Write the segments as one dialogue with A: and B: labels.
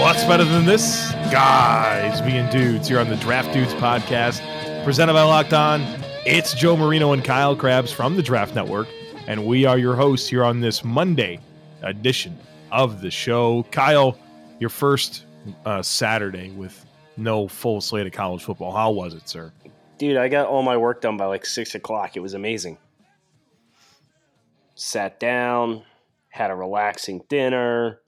A: What's better than this? Guys being dudes here on the Draft Dudes podcast, presented by Locked On. It's Joe Marino and Kyle Crabbs from the Draft Network, and we are your hosts here on this Monday edition of the show. Kyle, your first uh, Saturday with no full slate of college football. How was it, sir?
B: Dude, I got all my work done by like six o'clock. It was amazing. Sat down, had a relaxing dinner,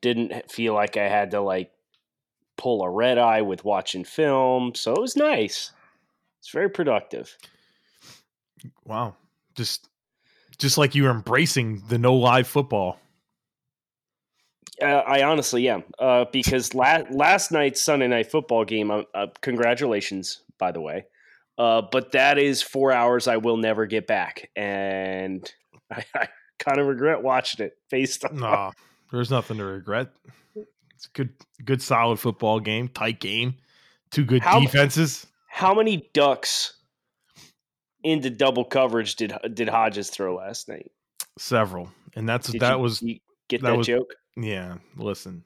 B: didn't feel like I had to like pull a red eye with watching film. So it was nice. It's very productive.
A: Wow. Just just like you were embracing the no live football.
B: Uh, I honestly am uh, because last last night's Sunday night football game. Uh, uh, congratulations, by the way. Uh, but that is four hours I will never get back, and I, I kind of regret watching it based on.
A: Nah, there's nothing to regret. It's a good, good, solid football game, tight game, two good
B: How-
A: defenses.
B: How many ducks into double coverage did did Hodges throw last night?
A: Several, and that's
B: Did
A: that
B: you-
A: was
B: you get
A: that
B: that,
A: was-
B: joke.
A: yeah. Listen,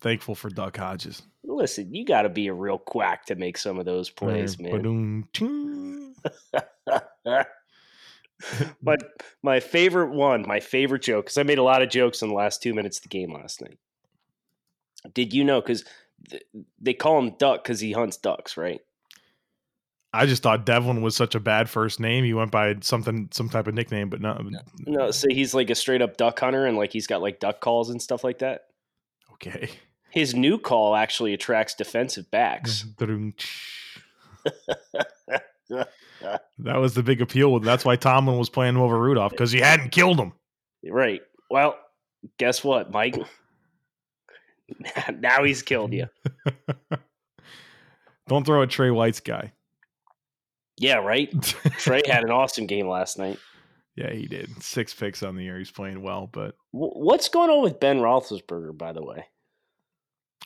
A: thankful for Duck Hodges.
B: Listen, you got to be a real quack to make some of those plays, man. My my favorite one, my favorite joke, because I made a lot of jokes in the last two minutes of the game last night. Did you know? Because th- they call him Duck because he hunts ducks, right?
A: I just thought Devlin was such a bad first name. He went by something, some type of nickname, but no.
B: No, so he's like a straight up duck hunter, and like he's got like duck calls and stuff like that.
A: Okay.
B: His new call actually attracts defensive backs.
A: That was the big appeal. That's why Tomlin was playing over Rudolph because he hadn't killed him.
B: Right. Well, guess what, Mike? now he's killed you.
A: Don't throw at Trey White's guy.
B: Yeah, right. Trey had an awesome game last night.
A: yeah, he did. Six picks on the year. He's playing well, but
B: What's going on with Ben Roethlisberger, by the way?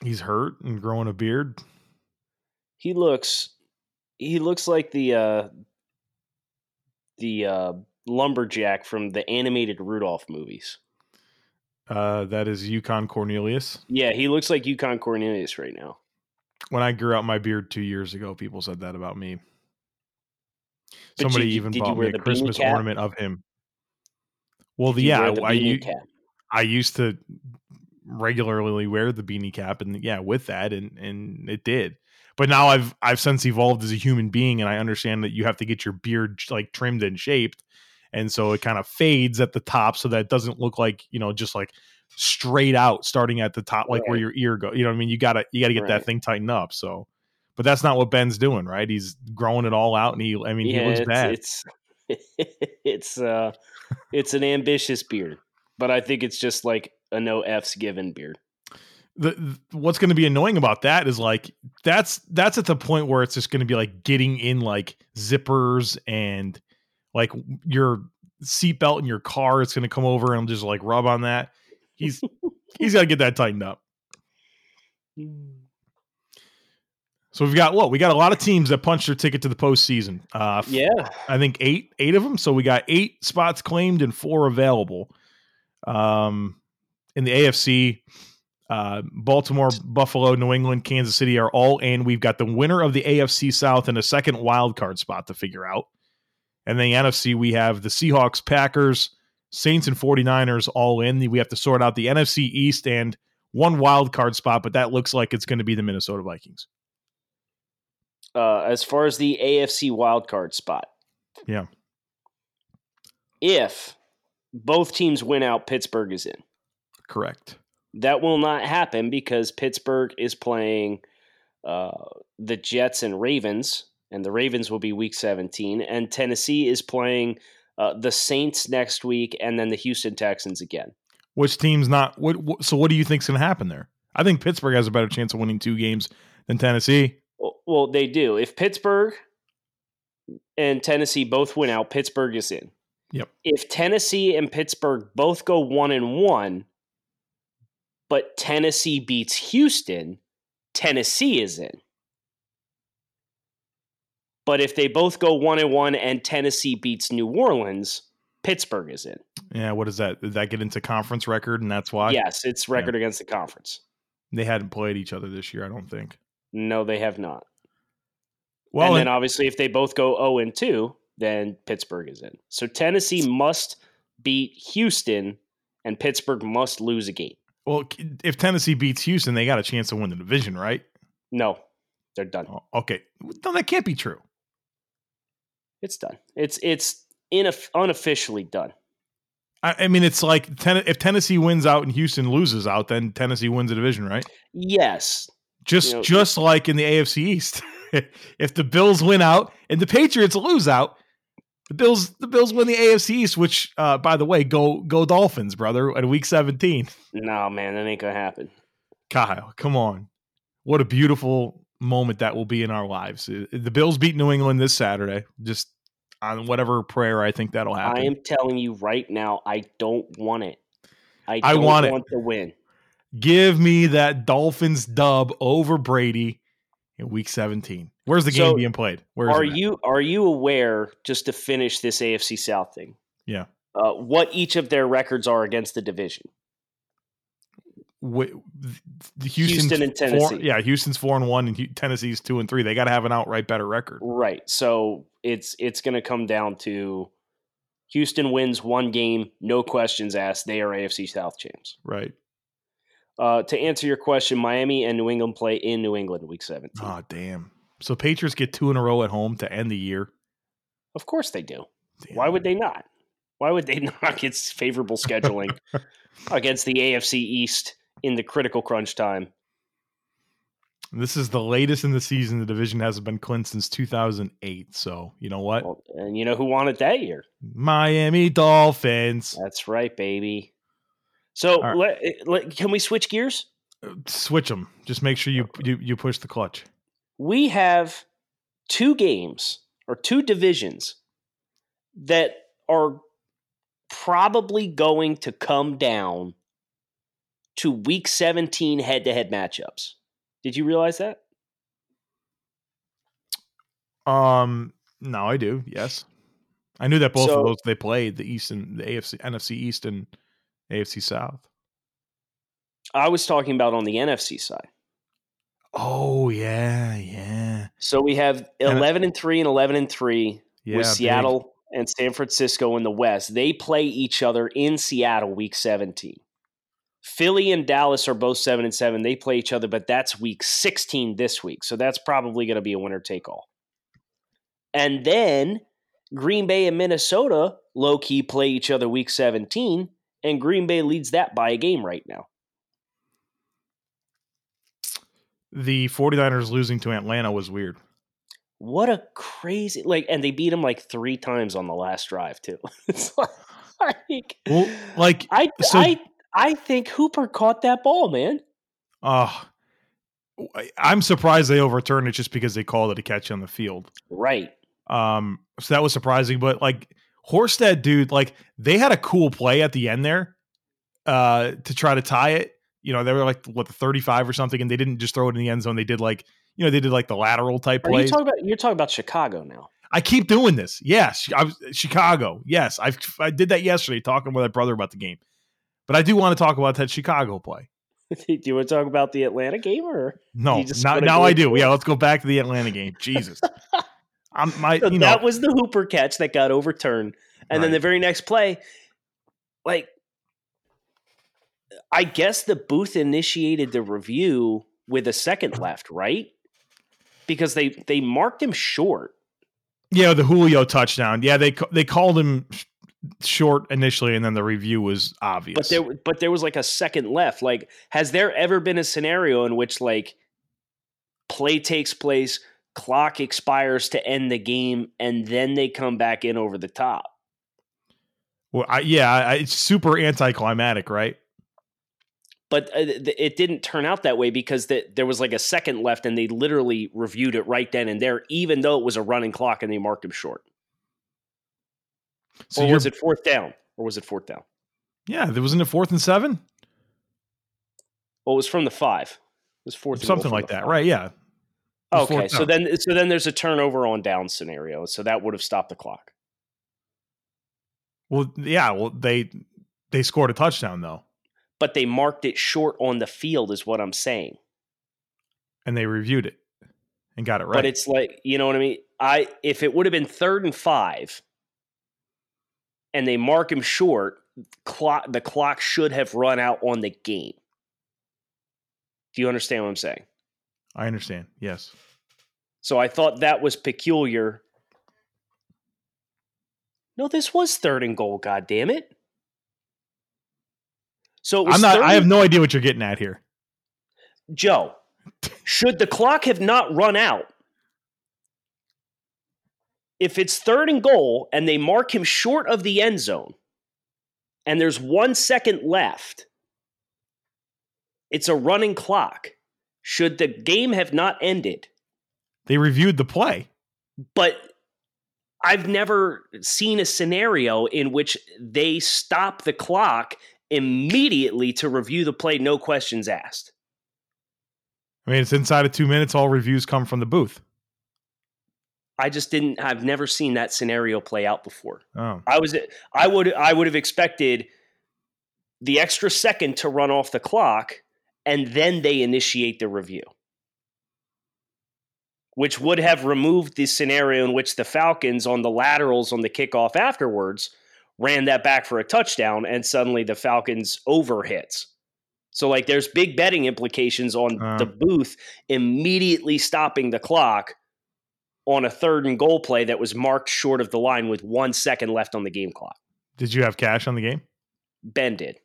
A: he's hurt and growing a beard.
B: He looks he looks like the uh the uh lumberjack from the animated Rudolph movies.
A: Uh, that is Yukon Cornelius.
B: Yeah, he looks like Yukon Cornelius right now.
A: When I grew out my beard two years ago, people said that about me.
B: But
A: Somebody
B: you-
A: even bought me a Christmas ornament of him. Well, yeah,
B: the
A: I,
B: cap?
A: I used to regularly wear the beanie cap, and yeah, with that, and and it did. But now I've I've since evolved as a human being, and I understand that you have to get your beard like trimmed and shaped, and so it kind of fades at the top so that it doesn't look like you know just like straight out starting at the top like where your ear go. You know what I mean? You gotta you gotta get that thing tightened up. So, but that's not what Ben's doing, right? He's growing it all out, and he I mean he looks
B: it's,
A: bad.
B: It's it's uh it's an ambitious beard, but I think it's just like a no f's given beard.
A: the, th- what's going to be annoying about that is like that's that's at the point where it's just going to be like getting in like zippers and like your seatbelt in your car it's going to come over and just like rub on that he's he's got to get that tightened up so we've got what we got a lot of teams that punched their ticket to the postseason uh
B: Yeah,
A: I think eight eight of them. So we got eight spots claimed and four available. Um, in the AFC, uh, Baltimore, Buffalo, New England, Kansas City are all in. We've got the winner of the AFC South and a second wild card spot to figure out. And then the NFC, we have the Seahawks, Packers, Saints, and 49ers all in. We have to sort out the NFC East and one wild card spot, but that looks like it's going to be the Minnesota Vikings.
B: Uh, as far as the AFC wildcard spot.
A: Yeah.
B: If both teams win out, Pittsburgh is in.
A: Correct.
B: That will not happen because Pittsburgh is playing uh, the Jets and Ravens, and the Ravens will be Week 17, and Tennessee is playing uh, the Saints next week, and then the Houston Texans again.
A: Which team's not? What, what? So what do you think's going to happen there? I think Pittsburgh has a better chance of winning two games than Tennessee.
B: Well, they do. If Pittsburgh and Tennessee both win out, Pittsburgh is in.
A: Yep.
B: If Tennessee and Pittsburgh both go one and one, but Tennessee beats Houston, Tennessee is in. But if they both go one and one and Tennessee beats New Orleans, Pittsburgh is in.
A: Yeah, what is that? Did that get into conference record and that's why?
B: Yes, it's record against the conference.
A: They hadn't played each other this year, I don't think.
B: No, they have not.
A: Well,
B: and then
A: and-
B: obviously if they both go 0 and 2, then Pittsburgh is in. So Tennessee must beat Houston and Pittsburgh must lose a game.
A: well, if Tennessee beats Houston, they got a chance to win the division, right?
B: No, they're done.
A: Oh, okay. No, that can't be true.
B: It's done. It's it's ineff- unofficially done.
A: I, I mean, it's like ten, if Tennessee wins out and Houston loses out, then Tennessee wins the division, right?
B: Yes.
A: Just
B: You know-
A: just like in the AFC East, if the Bills win out and the Patriots lose out, the Bills the Bills win the AFC East. Which, uh, by the way, go go Dolphins, brother, at Week 17.
B: No, man, that ain't gonna happen.
A: Kyle, come on, what a beautiful moment that will be in our lives. Uh, The Bills beat New England this Saturday. Just on whatever prayer I think that'll happen.
B: I am telling you right now, I don't want it. I
A: I
B: don't
A: want it.
B: want the win.
A: Give me that Dolphins dub over Brady in Week 17. Where's the game
B: So,
A: being played? Where
B: Are you are you aware? Just to finish this AFC South thing,
A: Yeah.
B: uh, what each of their records are against the division?
A: The Houston's
B: Houston and
A: four-
B: Tennessee.
A: yeah, Houston's four and one, and Tennessee's two and three. They got to have an outright better record.
B: Right. So it's it's going to come down to Houston wins one game, no questions asked. They are AFC South champs.
A: Right.
B: Uh, to answer your question, Miami and New England play in New England week 17.
A: Oh damn. So Patriots get two in a row at home to end the year.
B: Of course they do.
A: Damn.
B: Why would they not? Why would they not get favorable scheduling against the AFC East in the critical crunch time?
A: This is the latest in the season the division hasn't been clinched since 2008. So you know what?
B: Well, and you know who won it that year?
A: Miami Dolphins.
B: That's right, baby. So
A: All
B: let, let, can we switch gears?
A: Switch them. Just make sure you you, you push the clutch.
B: we have two games or two divisions that are probably going to come down to week 17 head to head matchups. Did you realize that?
A: Um, no, I do. Yes, I knew that both
B: So-
A: of those they played the East and the AFC, NFC East and AFC South.
B: I was talking about on the NFC side.
A: Oh yeah, yeah,
B: So we have 11 and 3 and 11 and 3
A: yeah.
B: with
A: big.
B: Seattle and San Francisco in the West. They play each other in Seattle week 17. Philly and Dallas are both 7 and 7. They play each other, but that's week 16 this week. So that's probably going to be a winner take all. And then Green Bay and Minnesota low key play each other week 17, and Green Bay leads that by a game right now.
A: The 49ers losing to Atlanta was weird.
B: What a crazy like and they beat them like 3 times on the last drive too. it's like
A: Well, like,
B: I
A: so-
B: I I think Hooper caught that ball, man.
A: uh I'm surprised they overturned it just because they called it a catch on the field.
B: Right.
A: Um, so that was surprising. But like Horsted, dude, like they had a cool play at the end there, uh, to try to tie it. You know, they were like what the 35 or something, and they didn't just throw it in the end zone. They did like, you know, they did like the lateral type
B: Are You talking about, you're talking about Chicago now?
A: I keep doing this. Yes, I was Chicago. Yes, I I did that yesterday, talking with my brother about the game. But I do want to talk about that Chicago play.
B: Do you want to talk about the Atlanta game or
A: No,
B: just
A: now,
B: wanna
A: now
B: go
A: I do. Yeah, let's go back to the Atlanta game. Jesus, I'm my
B: So
A: you know
B: that was the Hooper catch that got overturned. And then the very next play, like I guess the booth initiated the review with a second left, right? Because they they marked him short.
A: Yeah, the Julio touchdown. Yeah, they they called him short initially, and then the review was obvious.
B: But there but there was like a second left. Like, has there ever been a scenario in which like play takes place, clock expires to end the game, and then they come back in over the top?
A: well, I, yeah, I, it's super anticlimactic, right?
B: but uh, it didn't turn out that way because the, there was like a second left and they literally reviewed it right then and there, even though it was a running clock and they marked him short. So or was it fourth down? Or was it fourth down?
A: Yeah, there wasn't a fourth and seven.
B: Well, it was from the five. It was fourth,
A: something like that, five. right? Yeah.
B: Okay, so then so then there's a turnover on down scenario, so that would have stopped the clock.
A: Well, yeah, well they they scored a touchdown though.
B: But they marked it short on the field is what I'm saying.
A: And they reviewed it and got it right.
B: But it's like, you know what I mean? I if it would have been 3rd and 5 and they mark him short, clock the clock should have run out on the game. Do you understand what I'm saying?
A: I understand. Yes.
B: So I thought that was peculiar. No, this was third and goal, god damn it. So
A: I'm not 30- I have no idea what you're getting at here.
B: Joe, should the clock have not run out? If it's third and goal and they mark him short of the end zone and there's 1 second left, it's a running clock. Should the game have not ended?
A: They reviewed the play.
B: But I've never seen a scenario in which they stop the clock immediately to review the play, no questions asked.
A: I mean, it's inside of two minutes. All reviews come from the booth.
B: I just didn't. I've never seen that scenario play out before.
A: Oh.
B: I was. I would. I would have expected the extra second to run off the clock and then they initiate the review, which would have removed the scenario in which the Falcons on the laterals on the kickoff afterwards ran that back for a touchdown, and suddenly the Falcons over hits. So, like, there's big betting implications on uh, the booth immediately stopping the clock on a third and goal play that was marked short of the line with one second left on the game clock.
A: Did you have cash on the game?
B: Ben did.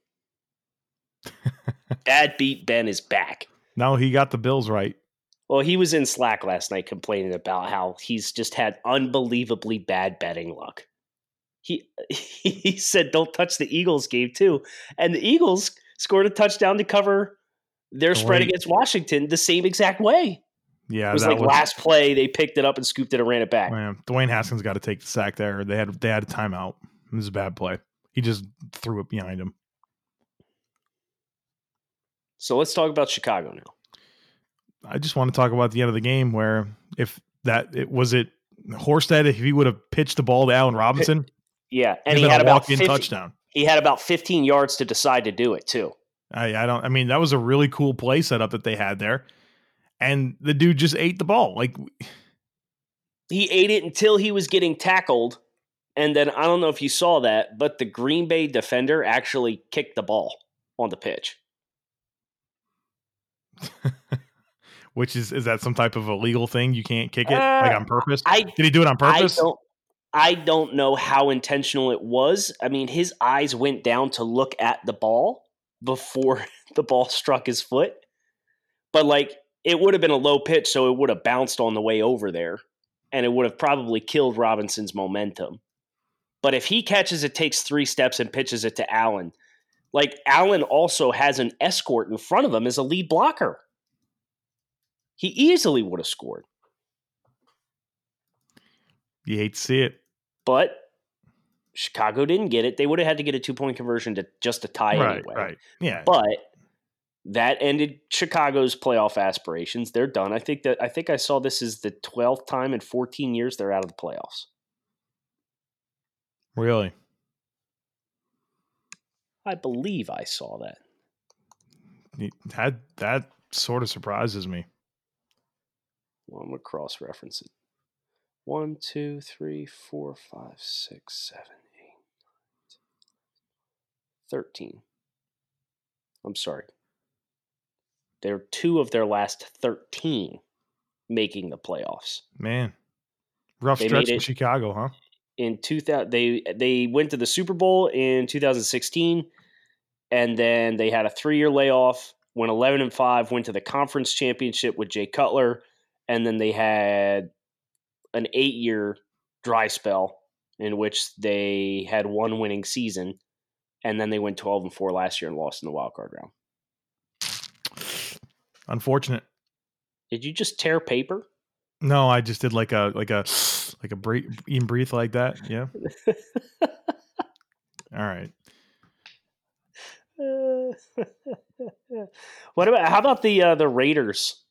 B: Dad beat Ben is back.
A: No, he got the Bills right.
B: Well, he was in Slack last night complaining about how he's just had unbelievably bad betting luck. He he said don't touch the Eagles game too. And the Eagles scored a touchdown to cover their spread against Washington the same exact way.
A: Yeah,
B: it was like was, last play they picked it up and scooped it and ran it back.
A: Man, Dwayne Haskins got to take the sack there. They had they had a timeout. It was a bad play. He just threw it behind him.
B: So let's talk about Chicago now.
A: I just want to talk about the end of the game where if that it was it Horsted if he would have pitched the ball to Allen Robinson.
B: Yeah, and he had about 50, touchdown. He had about 15 yards to decide to do it too.
A: I, I don't. I mean, that was a really cool play setup that they had there, and the dude just ate the ball. Like
B: he ate it until he was getting tackled, and then I don't know if you saw that, but the Green Bay defender actually kicked the ball on the pitch.
A: Which is is that some type of illegal thing? You can't kick it uh, like on purpose.
B: I,
A: Did he do it on purpose?
B: I don't, I don't know how intentional it was. I mean, his eyes went down to look at the ball before the ball struck his foot. But like it would have been a low pitch, so it would have bounced on the way over there, and it would have probably killed Robinson's momentum. But if he catches it, takes three steps and pitches it to Allen, like Allen also has an escort in front of him as a lead blocker. He easily would have scored.
A: You hate to see it.
B: But Chicago didn't get it. They would have had to get a two point conversion to just to tie
A: right,
B: anyway.
A: Right. Yeah.
B: But that ended Chicago's playoff aspirations. They're done. I think that I think I saw this is the twelfth time in 14 years they're out of the playoffs.
A: Really?
B: I believe I saw that.
A: That that sort of surprises me.
B: Well, I'm gonna cross reference it. One, two, three, four, five, six, seven, eight, nine, 13. I'm sorry. They're two of their last 13 making the playoffs.
A: Man. Rough they stretch in Chicago, huh?
B: In 2000 they they went to the Super Bowl in 2016 and then they had a three year layoff. Went eleven and five. Went to the conference championship with Jay Cutler, and then they had an eight year dry spell in which they had one winning season, and then they went twelve and four last year and lost in the wild card round.
A: Unfortunate.
B: Did you just tear paper?
A: No, I just did like a like a like a breathe, breathe like that. Yeah. All right.
B: what about how about the uh, the Raiders?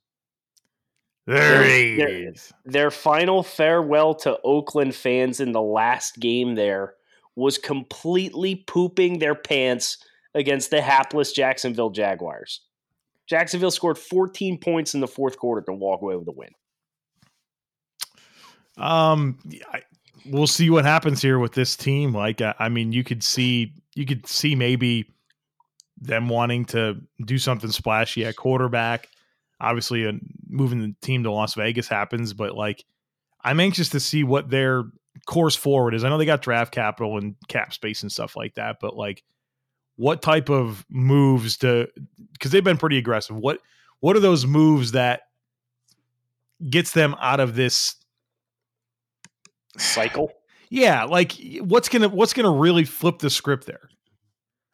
A: There
B: Their-
A: he is.
B: Their final farewell to Oakland fans in the last game there was completely pooping their pants against the hapless Jacksonville Jaguars. Jacksonville scored 14 points in the fourth quarter to walk away with a win.
A: Um, I, we'll see what happens here with this team. Like, uh, I mean, you could see, you could see maybe them wanting to do something splashy at quarterback. Obviously, uh, moving the team to Las Vegas happens, but like, I'm anxious to see what their course forward is. I know they got draft capital and cap space and stuff like that, but like, what type of moves to? Because they've been pretty aggressive. What what are those moves that gets them out of this
B: Cycle.
A: yeah, like what's gonna what's gonna really flip the script there?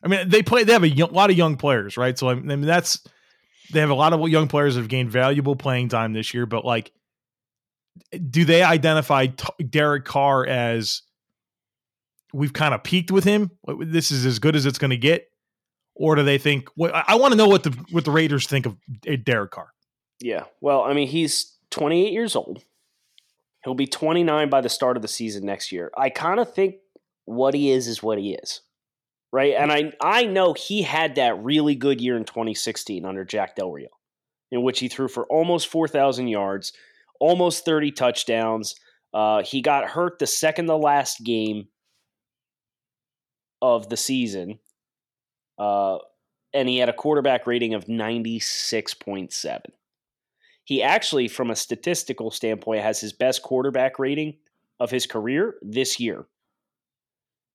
A: I mean, they play. They have a lot of young players, right? So I mean, that's they have a lot of young players that have gained valuable playing time this year. But like, do they identify T- Derek Carr as we've kind of peaked with him? This is as good as it's going to get, or do they think? What I, I want to know what the what the Raiders think of eh, Derek Carr.
B: Yeah. Well, I mean, he's 28 years old. He'll be 29 by the start of the season next year. I kind of think what he is is what he is. Right? And I I know he had that really good year in 2016 under Jack Del Rio, in which he threw for almost 4,000 yards, almost 30 touchdowns. Uh, he got hurt the second to last game of the season. Uh, and he had a quarterback rating of 96.7 he actually, from a statistical standpoint, has his best quarterback rating of his career this year.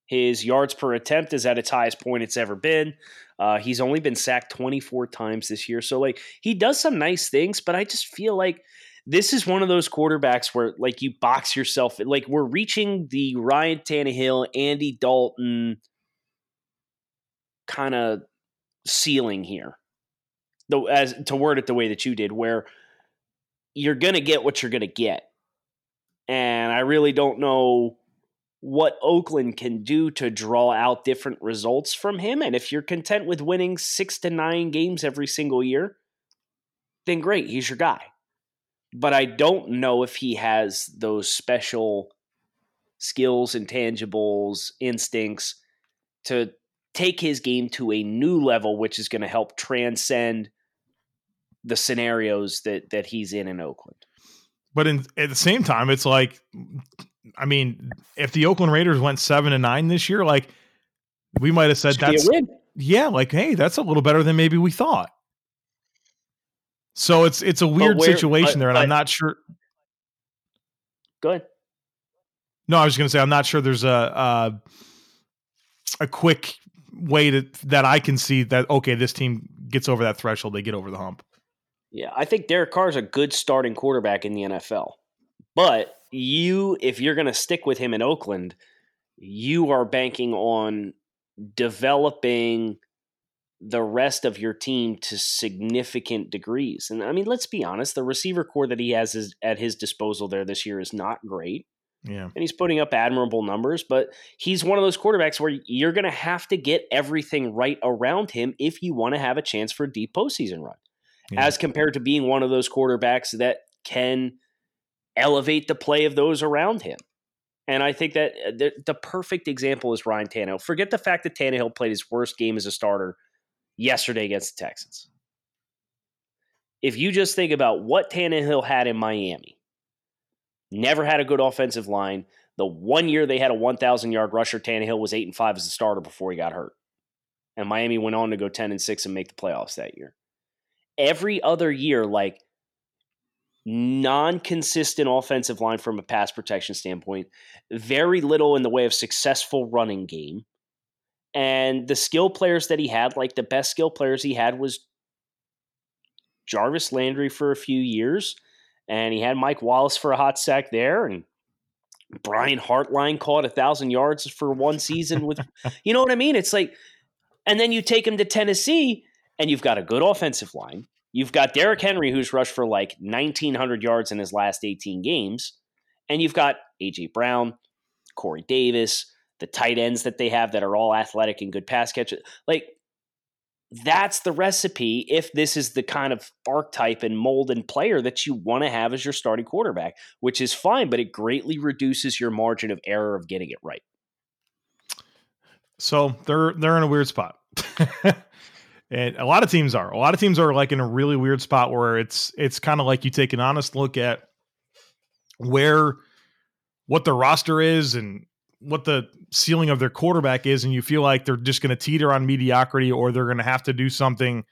B: His yards per attempt is at its highest point it's ever been. Uh, he's only been sacked 24 times this year. So, like, he does some nice things, but I just feel like this is one of those quarterbacks where, like, you box yourself. Like, we're reaching the Ryan Tannehill, Andy Dalton kind of ceiling here. Though, as to word it the way that you did, where you're going to get what you're going to get. And I really don't know what Oakland can do to draw out different results from him. And if you're content with winning six to nine games every single year, then great, he's your guy. But I don't know if he has those special skills, intangibles, instincts to take his game to a new level, which is going to help transcend the scenarios that that he's in in Oakland.
A: But in, at the same time, it's like, I mean, if the Oakland Raiders went seven and nine this year, like we might have said
B: Should
A: that's yeah, like hey, that's a little better than maybe we thought. So it's it's a weird
B: where-
A: situation
B: but-
A: there, and I'm not sure.
B: Go ahead.
A: No, I was going to say I'm not sure there's a a, a quick way to that I can see that okay, this team gets over that threshold, they get over the hump.
B: Yeah, I think Derek Carr is a good starting quarterback in the NFL. But you, if you're going to stick with him in Oakland, you are banking on developing the rest of your team to significant degrees. And I mean, let's be honest, the receiver core that he has is, at his disposal there this year is not great.
A: Yeah.
B: and he's putting up admirable numbers, but he's one of those quarterbacks where you're going to have to get everything right around him if you want to have a chance for a deep postseason run,
A: Yeah.
B: as compared to being one of those quarterbacks that can elevate the play of those around him. And I think that uh, the, the perfect example is Ryan Tannehill. Forget the fact that Tannehill played his worst game as a starter yesterday against the Texans. If you just think about what Tannehill had in Miami, never had a good offensive line. The one year they had a 1,000 yard rusher, Tannehill was eight and five as a starter before he got hurt, and Miami went on to go 10 and six and make the playoffs that year. Every other year, like non-consistent offensive line from a pass protection standpoint, very little in the way of successful running game, and the skill players that he had, like the best skill players he had, was Jarvis Landry for a few years and he had Mike Wallace for a hot sack there, and Brian Hartline caught a thousand yards for one season with, you know what I mean? It's like, and then you take him to Tennessee, and you've got a good offensive line, You've got Derrick Henry, who's rushed for like 1,900 yards in his last 18 games. And you've got A.J. Brown, Corey Davis, the tight ends that they have that are all athletic and good pass catchers. Like, that's the recipe if this is the kind of archetype and mold and player that you want to have as your starting quarterback, which is fine, but it greatly reduces your margin of error of getting it right.
A: So they're they're in a weird spot. and a lot of teams are. A lot of teams are like in a really weird spot where it's it's kind of like you take an honest look at where what the roster is and what the ceiling of their quarterback is, and you feel like they're just going to teeter on mediocrity or they're going to have to do something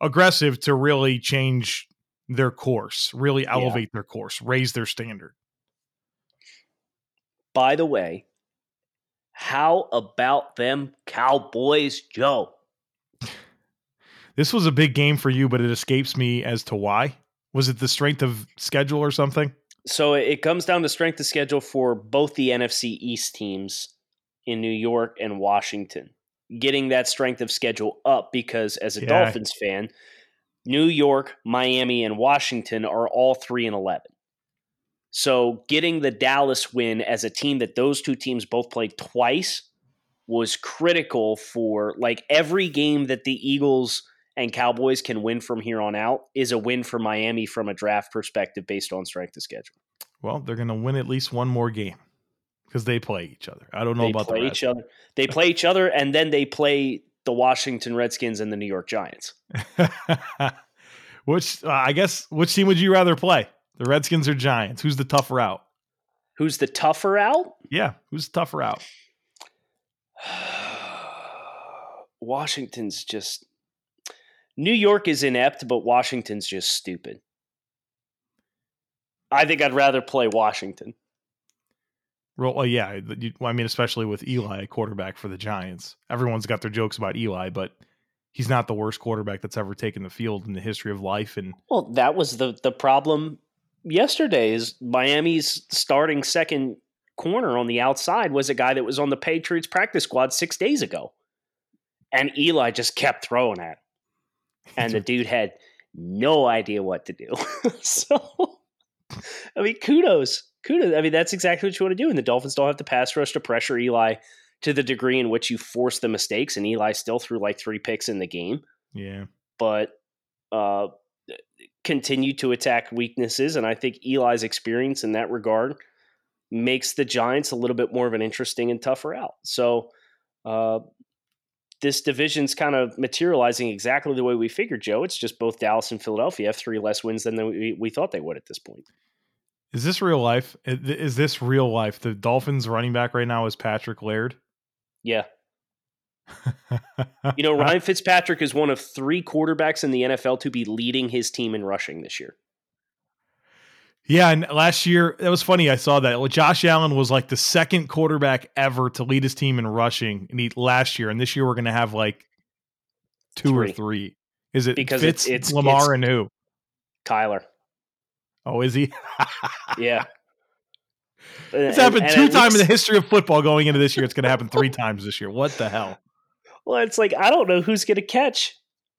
A: aggressive to really change their course, really elevate yeah. their course, raise their standard.
B: By the way, how about them Cowboys, Joe?
A: This was a big game for you, but it escapes me as to why. Was it the strength of schedule or something?
B: So it comes down to strength of schedule for both the NFC East teams in New York and Washington. Getting that strength of schedule up because as a yeah. Dolphins fan, New York, Miami, and Washington are all 3 and 11. So getting the Dallas win as a team that those two teams both played twice was critical for like every game that the Eagles and Cowboys can win from here on out is a win for Miami from a draft perspective based on strength of schedule.
A: Well, they're going to win at least one more game because they play each other. I don't know
B: they
A: about
B: play
A: the
B: each other. They play each other, and then they play the Washington Redskins and the New York Giants.
A: which uh, I guess which team would you rather play? The Redskins or Giants? Who's the tougher out?
B: Who's the tougher out?
A: Yeah, who's tougher out?
B: Washington's just New York is inept, but Washington's just stupid. I think I'd rather play Washington.
A: Well, yeah, I mean, especially with Eli, quarterback for the Giants. Everyone's got their jokes about Eli, but he's not the worst quarterback that's ever taken the field in the history of life. And
B: well, that was the the problem yesterday. Is Miami's starting second corner on the outside was a guy that was on the Patriots practice squad six days ago, and Eli just kept throwing at. Him and the dude had no idea what to do. so, I mean, kudos, kudos. I mean, that's exactly what you want to do. And the Dolphins don't have to pass rush to pressure Eli to the degree in which you force the mistakes. And Eli still threw like three picks in the game.
A: Yeah,
B: but uh, continue to attack weaknesses. And I think Eli's experience in that regard makes the Giants a little bit more of an interesting and tougher out. So. Uh, this division's kind of materializing exactly the way we figured, Joe. It's just both Dallas and Philadelphia have three less wins than we, we thought they would at this point.
A: Is this real life? Is this real life? The Dolphins running back right now is Patrick Laird.
B: Yeah. you know, Ryan Fitzpatrick is one of three quarterbacks in the NFL to be leading his team in rushing this year.
A: Yeah, and last year that was funny. I saw that. Well, Josh Allen was like the second quarterback ever to lead his team in rushing, and he last year. And this year we're going to have like two three. or three. Is it because Fitz, it's, it's Lamar it's and who?
B: Kyler.
A: Oh, is he?
B: yeah.
A: It's and, happened and two times in the history of football going into this year. It's going to happen three times this year. What the hell?
B: Well, it's like I don't know who's going to catch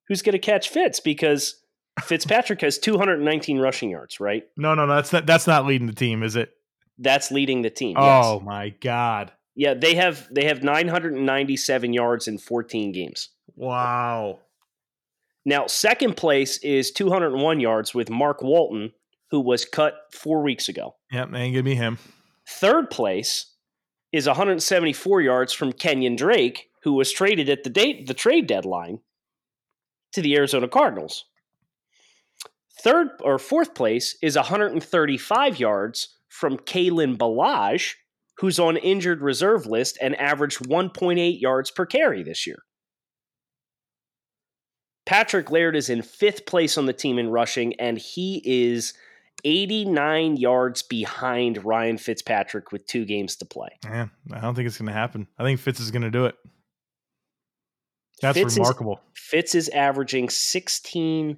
B: who's going to catch Fitz because Fitzpatrick has 219 rushing yards, right?
A: No, no, no. That's not, that's not leading the team, is it?
B: That's leading the team.
A: Oh yes. my god.
B: Yeah, they have they have 997 yards in 14 games.
A: Wow.
B: Now, second place is 201 yards with Mark Walton, who was cut four weeks ago.
A: Yep, ain't gonna be him.
B: Third place is 174 yards from Kenyan Drake, who was traded at the date the trade deadline to the Arizona Cardinals. Third or fourth place is 135 yards from Kalen Ballage, who's on injured reserve list and averaged 1.8 yards per carry this year. Patrick Laird is in fifth place on the team in rushing, and he is 89 yards behind Ryan Fitzpatrick with two games to play.
A: Yeah, I don't think it's going to happen. I think Fitz is going to do it. That's Fitz remarkable.
B: Is, Fitz is averaging 16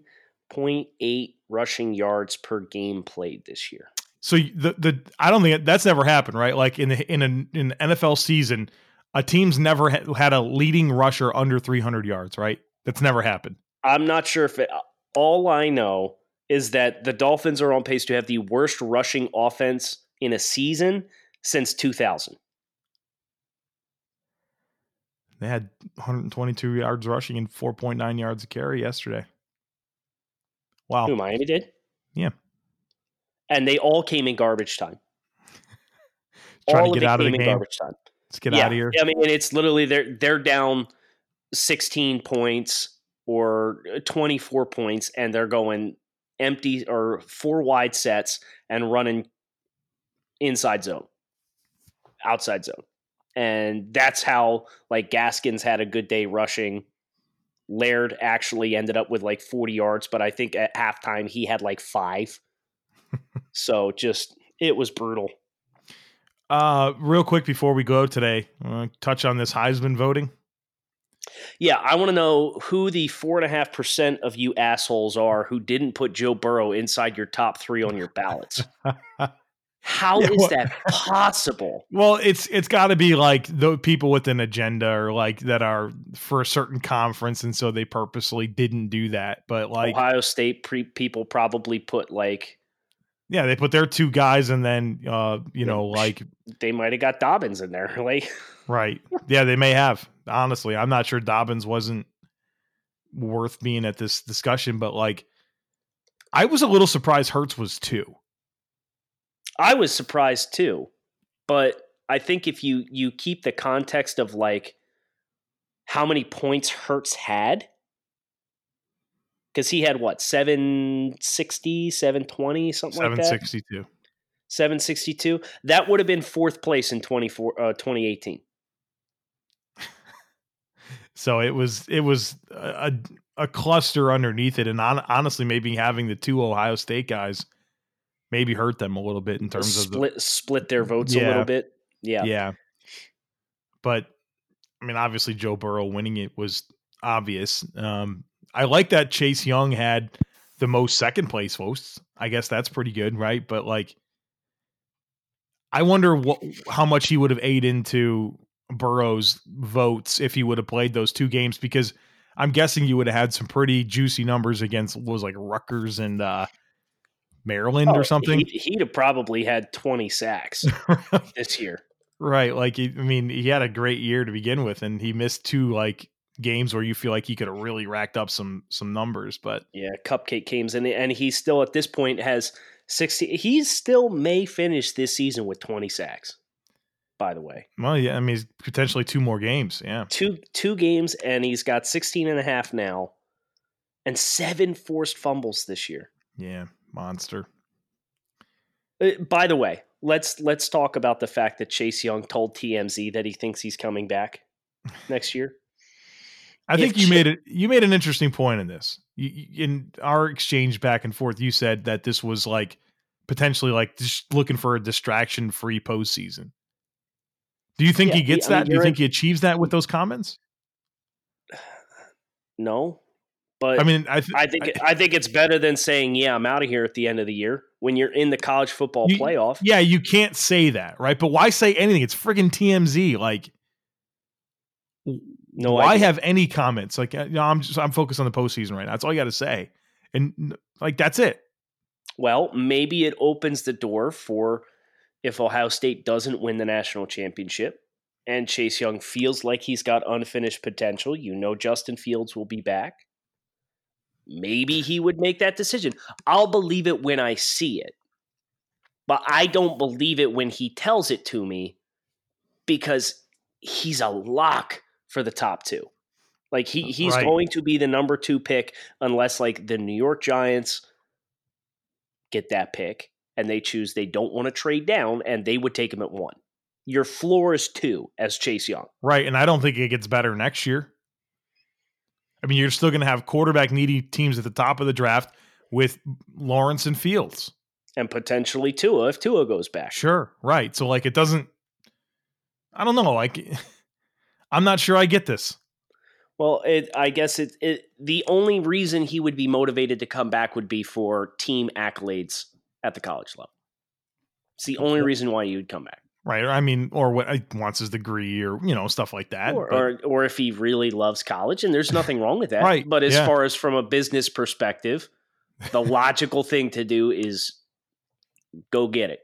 B: 0.8 rushing yards per game played this year.
A: So the the I don't think that's never happened, right? Like in the, in an in NFL season, a team's never ha- had a leading rusher under 300 yards, right? That's never happened.
B: I'm not sure if it, All I know is that the Dolphins are on pace to have the worst rushing offense in a season since 2000.
A: They had 122 yards rushing and 4.9 yards a carry yesterday. Wow.
B: Who Miami did?
A: Yeah.
B: And they all came in garbage time.
A: Trying
B: all
A: to get out of the game.
B: garbage time.
A: Let's get
B: yeah.
A: out of here.
B: I mean, it's literally they're they're down 16 points or 24 points, and they're going empty or four wide sets and running inside zone, outside zone, and that's how like Gaskins had a good day rushing. Laird actually ended up with like 40 yards, but I think at halftime he had like five. so just it was brutal.
A: Uh, real quick before we go today, uh, touch on this Heisman voting.
B: Yeah, I want to know who the four and a half percent of you assholes are who didn't put Joe Burrow inside your top three on your ballots. How
A: Yeah,
B: is that possible?
A: Well, it's it's got to be like the people with an agenda or like that are for a certain conference, and so they purposely didn't do that. But like,
B: Ohio State pre- people probably put like
A: yeah, they put their two guys, and then uh, you know, like
B: they might have got Dobbins in there. Like
A: right, yeah, they may have. Honestly, I'm not sure Dobbins wasn't worth being at this discussion, but like, I was a little surprised Hurts was two.
B: I was surprised too, but I think if you you keep the context of like how many points Hurts had, because he had what 760, 720, something like
A: Seven
B: that.
A: sixty two.
B: 762 that would have been fourth place in 24 uh, 2018
A: So it was it was a a cluster underneath it, and on, honestly, maybe having the two Ohio State guys maybe hurt them a little bit in terms of the,
B: split split their votes a little bit yeah.
A: yeah. But I mean, obviously, Joe Burrow winning it was obvious. Um, I like that Chase Young had the most second place votes. I guess that's pretty good, right? But like, I wonder what how much he would have ate into Burrow's votes if he would have played those two games because I'm guessing you would have had some pretty juicy numbers against was like Rutgers and uh, Maryland
B: Oh,
A: or something.
B: he'd, he'd have probably had 20 sacks this year
A: Right. Like, he- I mean, he had a great year to begin with, and he missed two like games where you feel like he could have really racked up some some numbers. But
B: yeah cupcake games and and he still at this point has 60 he still may finish this season with 20 sacks by the way
A: well, yeah, I mean, potentially two more games. Yeah.
B: two two games and he's got 16 and a half now and seven forced fumbles this year
A: Yeah. Monster.
B: Uh, by the way, let's let's talk about the fact that Chase Young told TMZ that he thinks he's coming back next year.
A: I
B: If
A: think you
B: Ch-
A: made it. You made an interesting point in this. You, in our exchange back and forth, you said that this was like potentially like just looking for a distraction free postseason. Do you think
B: Yeah,
A: he gets
B: I mean,
A: that? Do you think he achieves that with those comments?
B: No, but
A: I mean, I, th-
B: I think I think it's better than saying, "Yeah, I'm out of here at the end of the year." When you're in the college football
A: You-
B: playoff,
A: yeah, you can't say that, right? But why say anything? It's friggin' TMZ. Like,
B: no
A: why
B: idea.
A: have any comments? Like, you know, I'm just I'm focused on the postseason right now. That's all you got to say, and like that's it.
B: Well, maybe it opens the door for if Ohio State doesn't win the national championship and Chase Young feels like he's got unfinished potential. You know, Justin Fields will be back. Maybe he would make that decision. I'll believe it when I see it, but I don't believe it when he tells it to me because he's a lock for the top two. Like he he's
A: Right.
B: going to be the number two pick unless like the New York Giants get that pick and they choose they don't want to trade down and they would take him at one. Your floor is two as Chase Young.
A: Right. And I don't think it gets better next year. I mean, you're still going to have quarterback needy teams at the top of the draft with Lawrence and Fields.
B: And potentially Tua if Tua goes back.
A: Sure. Right. So, like, it doesn't, I don't know. Like, I'm not sure I get this.
B: Well, it, I guess it, it the only reason he would be motivated to come back would be for team accolades at the college level. It's the only reason why you would come back.
A: Right. I mean, or what he wants his degree or, you know, stuff like that.
B: or,
A: but-
B: or or if he really loves college, and there's nothing wrong with that.
A: Right,
B: But as
A: yeah.
B: far as from a business perspective, the logical thing to do is go get it.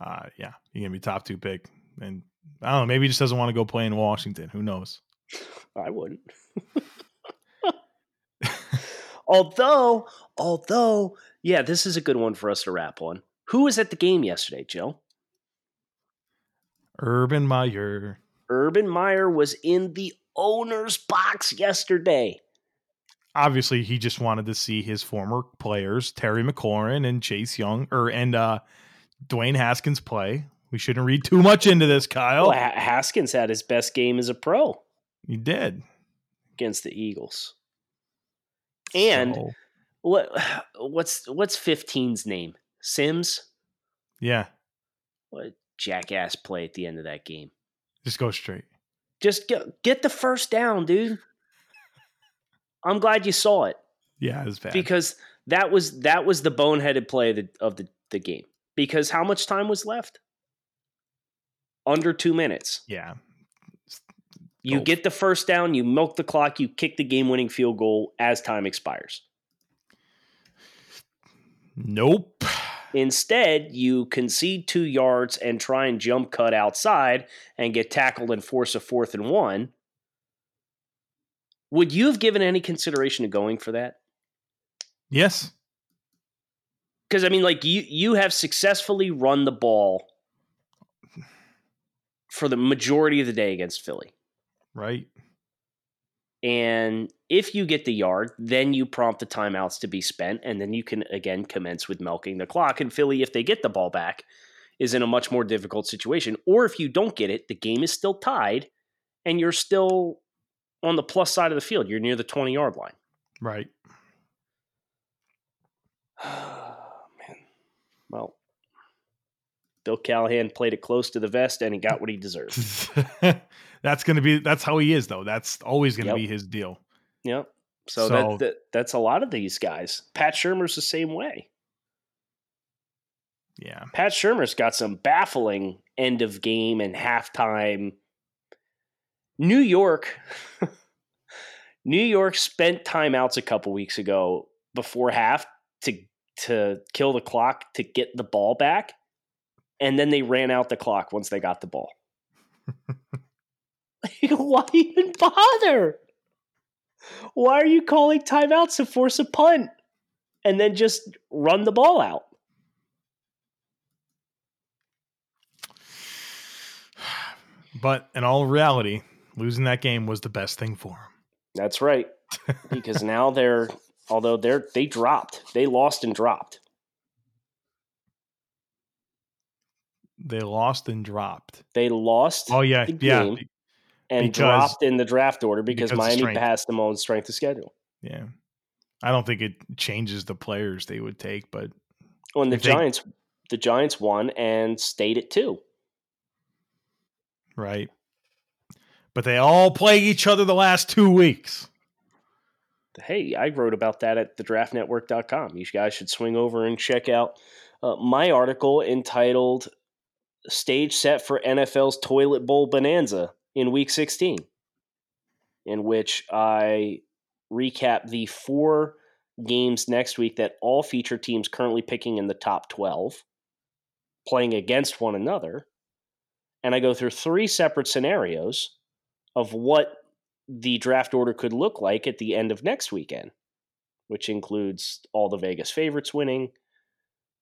A: uh, yeah, to be top two pick. And I don't know. Maybe he just doesn't want to go play in Washington. Who knows?
B: I wouldn't. although, although, yeah, this is a good one for us to wrap on. Who was at the game yesterday, Joe?
A: Urban Meyer.
B: Urban Meyer was in the owner's box yesterday.
A: Obviously, he just wanted to see his former players, Terry McLaurin and Chase Young, or and uh, Dwayne Haskins play. We shouldn't read too much into this, Kyle.
B: Well, Ha- Haskins had his best game as a pro
A: he did.
B: against the Eagles. And
A: So,
B: what what's what's 15's name? Sims?
A: yeah,
B: What jackass play at the end of that game?
A: just go straight.
B: Just get get the first down, dude. I'm glad you saw it
A: Yeah, it was bad.
B: because that was that was the boneheaded play of the, of the, the game. Because how much time was left? Under two minutes.
A: yeah,
B: You get the first down, you milk the clock, you kick the game winning field goal as time expires.
A: nope.
B: Instead, you concede two yards and try and jump cut outside and get tackled and force a fourth and one. Would you have given any consideration to going for that?
A: Yes,
B: Because I mean, like you you have successfully run the ball for the majority of the day against Philly.
A: right.
B: And if you get the yard, then you prompt the timeouts to be spent, and then you can again commence with milking the clock. And Philly, if they get the ball back, is in a much more difficult situation. Or if you don't get it, the game is still tied, and you're still on the plus side of the field. You're near the 20 yard line.
A: Right.
B: Man. Well, Bill Callahan played it close to the vest, and he got what he deserved.
A: that's gonna be that's how he is though. That's always gonna
B: Yep.
A: be his deal.
B: Yep. So,
A: So-
B: that, that that's a lot of these guys. Pat Shurmur's the same way.
A: Yeah.
B: Pat Shurmur's got some baffling end of game and halftime. New York, New York spent timeouts a couple weeks ago before half to to kill the clock to get the ball back, and then they ran out the clock once they got the ball. Why even bother? Why are you calling timeouts to force a punt and then just run the ball out?
A: But in all reality, losing that game was the best thing for him.
B: That's right. because now they're although they're they dropped. They lost and dropped.
A: They lost and dropped.
B: They lost
A: Oh yeah, yeah.
B: And
A: because-
B: dropped in the draft order because,
A: because
B: Miami passed them on strength of schedule.
A: yeah. I don't think it changes the players they would take, but
B: When the
A: If they-
B: Giants the Giants won and stayed at two.
A: right. But they all play each other the last two weeks.
B: Hey, I wrote about that at thedraftnetwork.com. You guys should swing over and check out uh, my article entitled Stage Set for NFL's Toilet Bowl Bonanza in Week 16, in which I recap the four games next week that all feature teams currently picking in the top 12, playing against one another. And I go through three separate scenarios of what the draft order could look like at the end of next weekend, which includes all the Vegas favorites winning,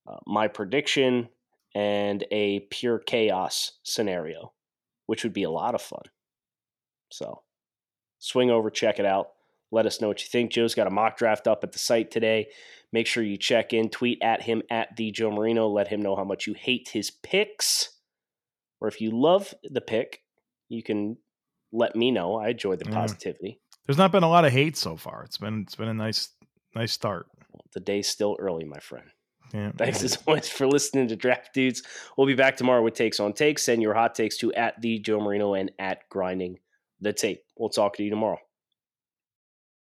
B: uh, my prediction, and a pure chaos scenario, which would be a lot of fun. So swing over, check it out. Let us know what you think. Joe's got a mock draft up at the site today. Make sure you check in, tweet at him at the Joe Marino. Let him know how much you hate his picks. Or if you love the pick, you can let me know. I enjoy the
A: Yeah.
B: positivity.
A: There's not been a lot of hate so far. It's been it's been a nice nice start.
B: The day's still early, my friend.
A: Yeah.
B: Thanks as always for listening to Draft Dudes. We'll be back tomorrow with takes on takes. Send your hot takes to at the Joe Marino and at grinding the tape. We'll talk to you tomorrow.